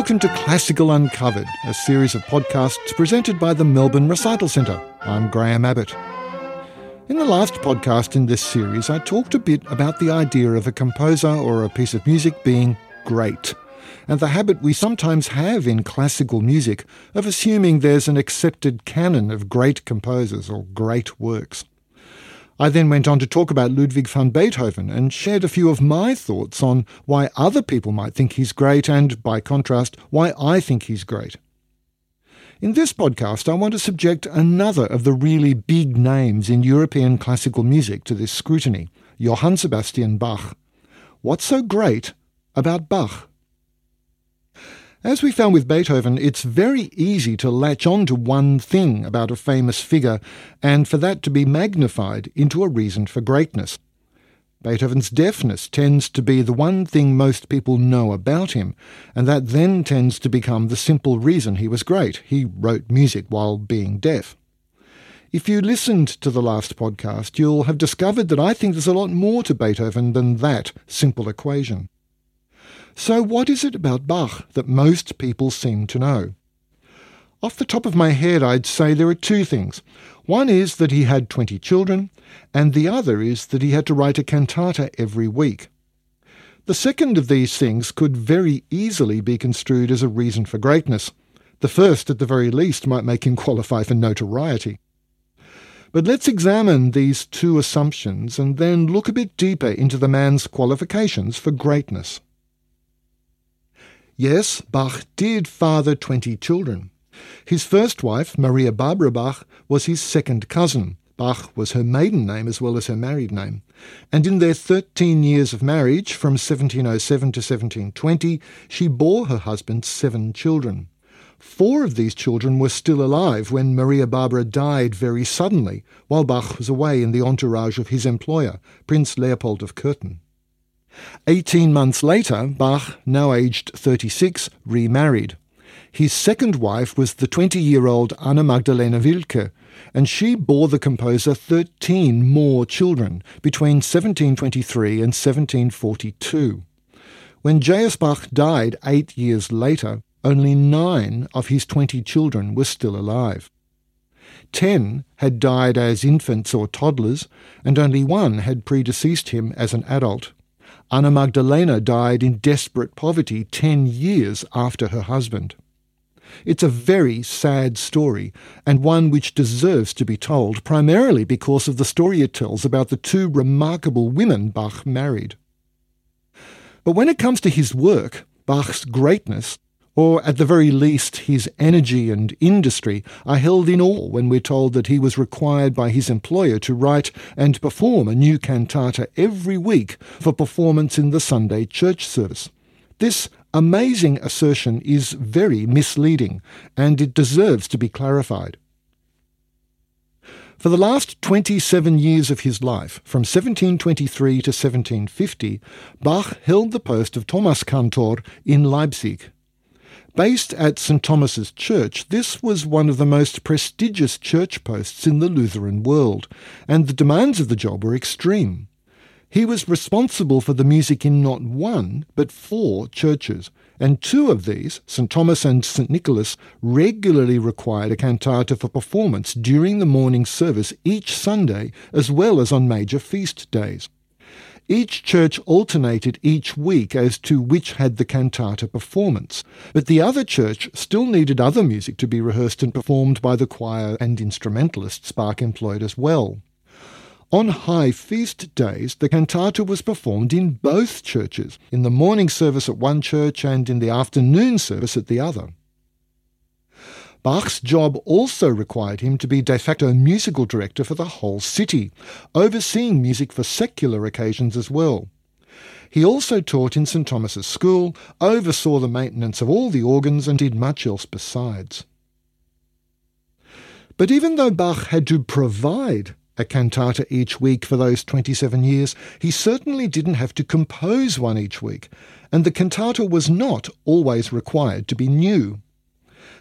Welcome to Classical Uncovered, a series of podcasts presented by the Melbourne Recital Centre. I'm Graham Abbott. In the last podcast in this series, I talked a bit about the idea of a composer or a piece of music being great, and the habit we sometimes have in classical music of assuming there's an accepted canon of great composers or great works. I then went on to talk about Ludwig van Beethoven and shared a few of my thoughts on why other people might think he's great and, by contrast, why I think he's great. In this podcast, I want to subject another of the really big names in European classical music to this scrutiny, Johann Sebastian Bach. What's so great about Bach? As we found with Beethoven, it's very easy to latch on to one thing about a famous figure and for that to be magnified into a reason for greatness. Beethoven's deafness tends to be the one thing most people know about him, and that then tends to become the simple reason he was great. He wrote music while being deaf. If you listened to the last podcast, you'll have discovered that I think there's a lot more to Beethoven than that simple equation. So, what is it about Bach that most people seem to know? Off the top of my head, I'd say there are two things. One is that he had 20 children, and the other is that he had to write a cantata every week. The second of these things could very easily be construed as a reason for greatness. The first, at the very least, might make him qualify for notoriety. But let's examine these two assumptions and then look a bit deeper into the man's qualifications for greatness. Yes, Bach did father 20 children. His first wife, Maria Barbara Bach, was his second cousin. Bach was her maiden name as well as her married name. And in their 13 years of marriage, from 1707 to 1720, she bore her husband seven children. Four of these children were still alive when Maria Barbara died very suddenly, while Bach was away in the entourage of his employer, Prince Leopold of Cöthen. Eighteen months later, Bach, now aged 36, remarried. His second wife was the 20 year old Anna Magdalena Wilke, and she bore the composer 13 more children between 1723 and 1742. When J.S. Bach died eight years later, only nine of his 20 children were still alive. Ten had died as infants or toddlers, and only one had predeceased him as an adult. Anna Magdalena died in desperate poverty 10 years after her husband. It's a very sad story, and one which deserves to be told, primarily because of the story it tells about the two remarkable women Bach married. But when it comes to his work, Bach's greatness, or at the very least his energy and industry, are held in awe when we're told that he was required by his employer to write and perform a new cantata every week for performance in the Sunday church service. This amazing assertion is very misleading, and it deserves to be clarified. For the last 27 years of his life, from 1723 to 1750, Bach held the post of Thomaskantor in Leipzig. Based at St. Thomas's Church, this was one of the most prestigious church posts in the Lutheran world, and the demands of the job were extreme. He was responsible for the music in not one, but four churches, and two of these, St. Thomas and St. Nicholas, regularly required a cantata for performance during the morning service each Sunday, as well as on major feast days. Each church alternated each week as to which had the cantata performance, but the other church still needed other music to be rehearsed and performed by the choir and instrumentalists Bach employed as well. On high feast days, the cantata was performed in both churches, in the morning service at one church and in the afternoon service at the other. Bach's job also required him to be de facto musical director for the whole city, overseeing music for secular occasions as well. He also taught in St. Thomas's School, oversaw the maintenance of all the organs, and did much else besides. But even though Bach had to provide a cantata each week for those 27 years, he certainly didn't have to compose one each week, and the cantata was not always required to be new.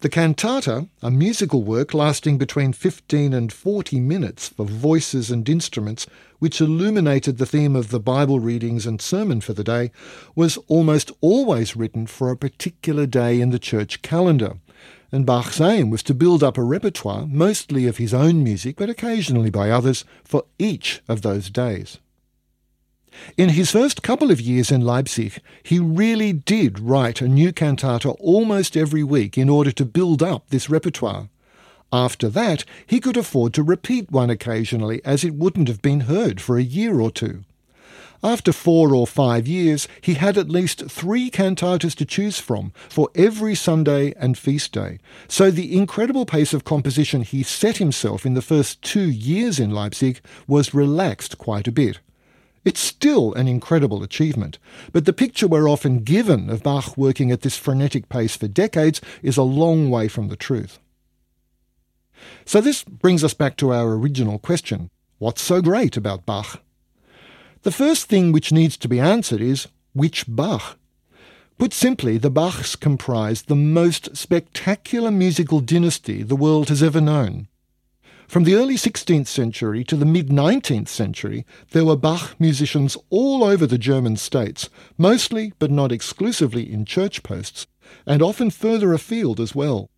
The cantata, a musical work lasting between 15 and 40 minutes for voices and instruments, which illuminated the theme of the Bible readings and sermon for the day, was almost always written for a particular day in the church calendar. And Bach's aim was to build up a repertoire, mostly of his own music, but occasionally by others, for each of those days. In his first couple of years in Leipzig, he really did write a new cantata almost every week in order to build up this repertoire. After that, he could afford to repeat one occasionally, as it wouldn't have been heard for a year or two. After four or five years, he had at least three cantatas to choose from for every Sunday and feast day. So the incredible pace of composition he set himself in the first two years in Leipzig was relaxed quite a bit. It's still an incredible achievement, but the picture we're often given of Bach working at this frenetic pace for decades is a long way from the truth. So this brings us back to our original question what's so great about Bach? The first thing which needs to be answered is which Bach? Put simply, the Bachs comprise the most spectacular musical dynasty the world has ever known. From the early 16th century to the mid 19th century, there were Bach musicians all over the German states, mostly but not exclusively in church posts, and often further afield as well.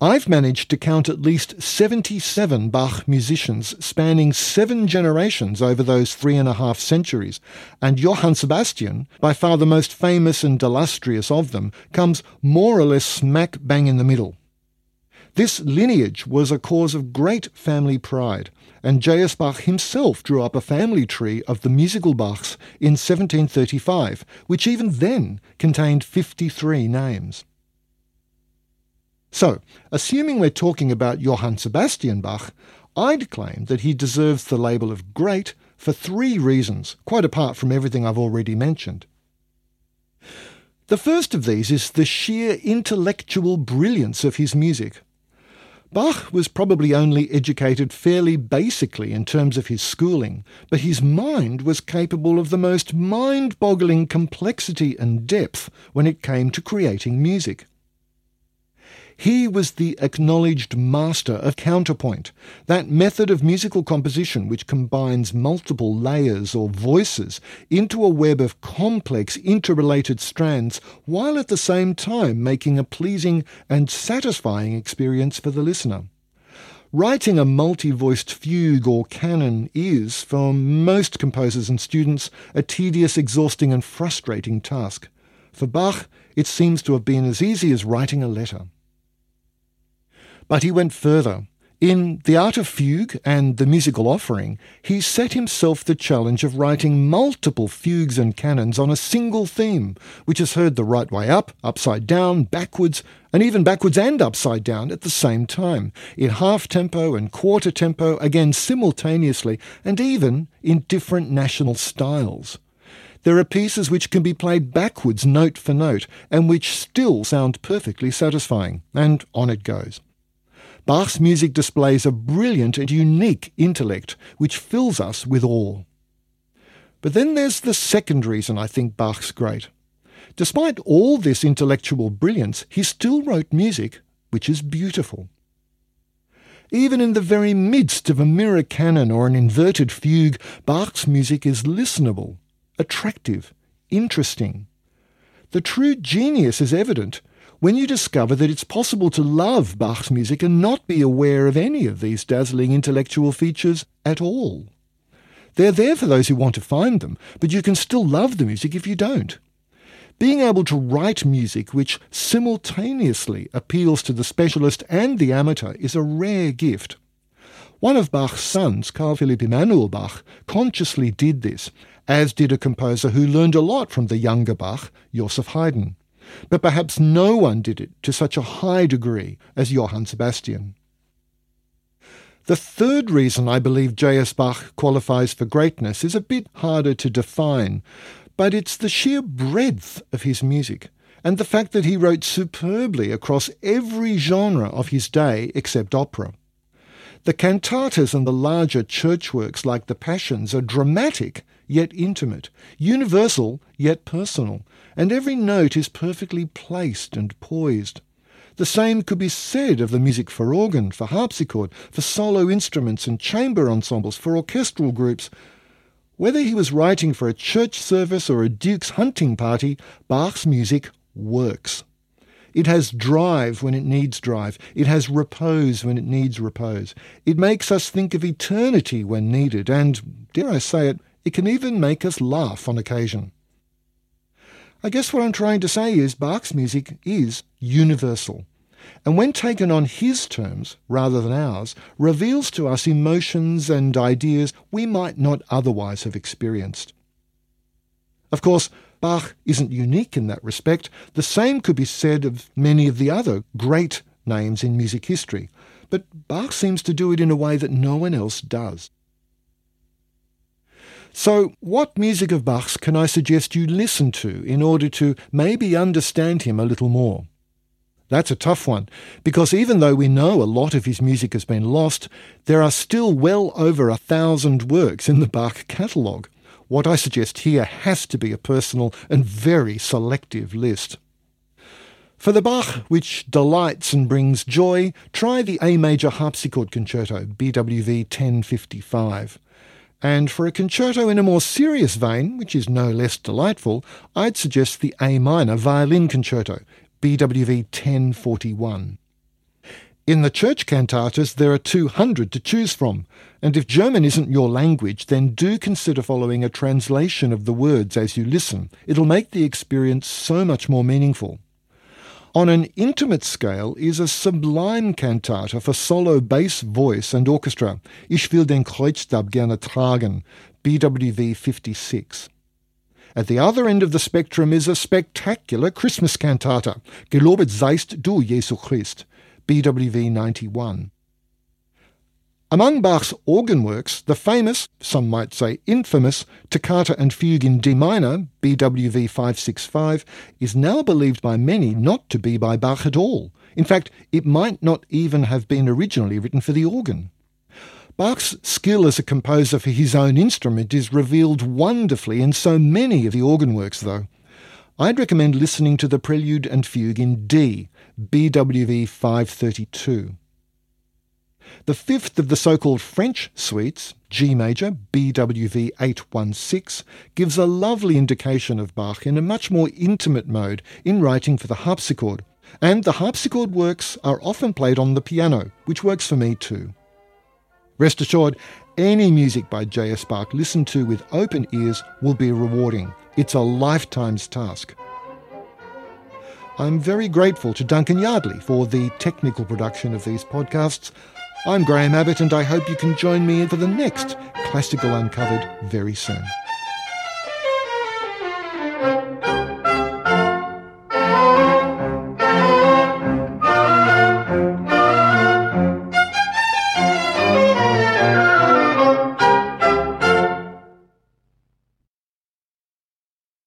I've managed to count at least 77 Bach musicians spanning seven generations over those three and a half centuries, and Johann Sebastian, by far the most famous and illustrious of them, comes more or less smack bang in the middle. This lineage was a cause of great family pride, and J.S. Bach himself drew up a family tree of the musical Bachs in 1735, which even then contained 53 names. So, assuming we're talking about Johann Sebastian Bach, I'd claim that he deserves the label of great for three reasons, quite apart from everything I've already mentioned. The first of these is the sheer intellectual brilliance of his music. Bach was probably only educated fairly basically in terms of his schooling, but his mind was capable of the most mind boggling complexity and depth when it came to creating music. He was the acknowledged master of counterpoint, that method of musical composition which combines multiple layers or voices into a web of complex interrelated strands while at the same time making a pleasing and satisfying experience for the listener. Writing a multi voiced fugue or canon is, for most composers and students, a tedious, exhausting, and frustrating task. For Bach, it seems to have been as easy as writing a letter. But he went further. In The Art of Fugue and The Musical Offering, he set himself the challenge of writing multiple fugues and canons on a single theme, which is heard the right way up, upside down, backwards, and even backwards and upside down at the same time, in half tempo and quarter tempo, again simultaneously, and even in different national styles. There are pieces which can be played backwards note for note, and which still sound perfectly satisfying, and on it goes. Bach's music displays a brilliant and unique intellect which fills us with awe. But then there's the second reason I think Bach's great. Despite all this intellectual brilliance, he still wrote music which is beautiful. Even in the very midst of a mirror canon or an inverted fugue, Bach's music is listenable, attractive, interesting. The true genius is evident when you discover that it's possible to love Bach's music and not be aware of any of these dazzling intellectual features at all. They're there for those who want to find them, but you can still love the music if you don't. Being able to write music which simultaneously appeals to the specialist and the amateur is a rare gift. One of Bach's sons, Carl Philipp Emanuel Bach, consciously did this, as did a composer who learned a lot from the younger Bach, Joseph Haydn but perhaps no one did it to such a high degree as Johann Sebastian. The third reason I believe J.S. Bach qualifies for greatness is a bit harder to define, but it's the sheer breadth of his music and the fact that he wrote superbly across every genre of his day except opera. The cantatas and the larger church works like the Passions are dramatic yet intimate, universal yet personal, and every note is perfectly placed and poised. The same could be said of the music for organ, for harpsichord, for solo instruments and chamber ensembles, for orchestral groups. Whether he was writing for a church service or a duke's hunting party, Bach's music works. It has drive when it needs drive. It has repose when it needs repose. It makes us think of eternity when needed, and, dare I say it, it can even make us laugh on occasion. I guess what I'm trying to say is Bach's music is universal, and when taken on his terms rather than ours, reveals to us emotions and ideas we might not otherwise have experienced. Of course, Bach isn't unique in that respect. The same could be said of many of the other great names in music history, but Bach seems to do it in a way that no one else does. So, what music of Bach's can I suggest you listen to in order to maybe understand him a little more? That's a tough one, because even though we know a lot of his music has been lost, there are still well over a thousand works in the Bach catalogue. What I suggest here has to be a personal and very selective list. For the Bach which delights and brings joy, try the A major harpsichord concerto, BWV 1055. And for a concerto in a more serious vein, which is no less delightful, I'd suggest the A minor violin concerto, BWV 1041. In the church cantatas, there are 200 to choose from, and if German isn't your language, then do consider following a translation of the words as you listen. It'll make the experience so much more meaningful. On an intimate scale is a sublime cantata for solo bass, voice, and orchestra, Ich will den Kreuzstab gerne tragen, BWV 56. At the other end of the spectrum is a spectacular Christmas cantata, Gelobet seist du, Jesu Christ, BWV 91. Among Bach's organ works, the famous, some might say infamous, Toccata and Fugue in D minor, BWV 565, is now believed by many not to be by Bach at all. In fact, it might not even have been originally written for the organ. Bach's skill as a composer for his own instrument is revealed wonderfully in so many of the organ works, though. I'd recommend listening to the Prelude and Fugue in D, BWV 532. The fifth of the so-called French suites, G major, BWV 816, gives a lovely indication of Bach in a much more intimate mode in writing for the harpsichord. And the harpsichord works are often played on the piano, which works for me too. Rest assured, any music by J.S. Bach listened to with open ears will be rewarding. It's a lifetime's task. I'm very grateful to Duncan Yardley for the technical production of these podcasts. I'm Graham Abbott, and I hope you can join me for the next Classical Uncovered very soon.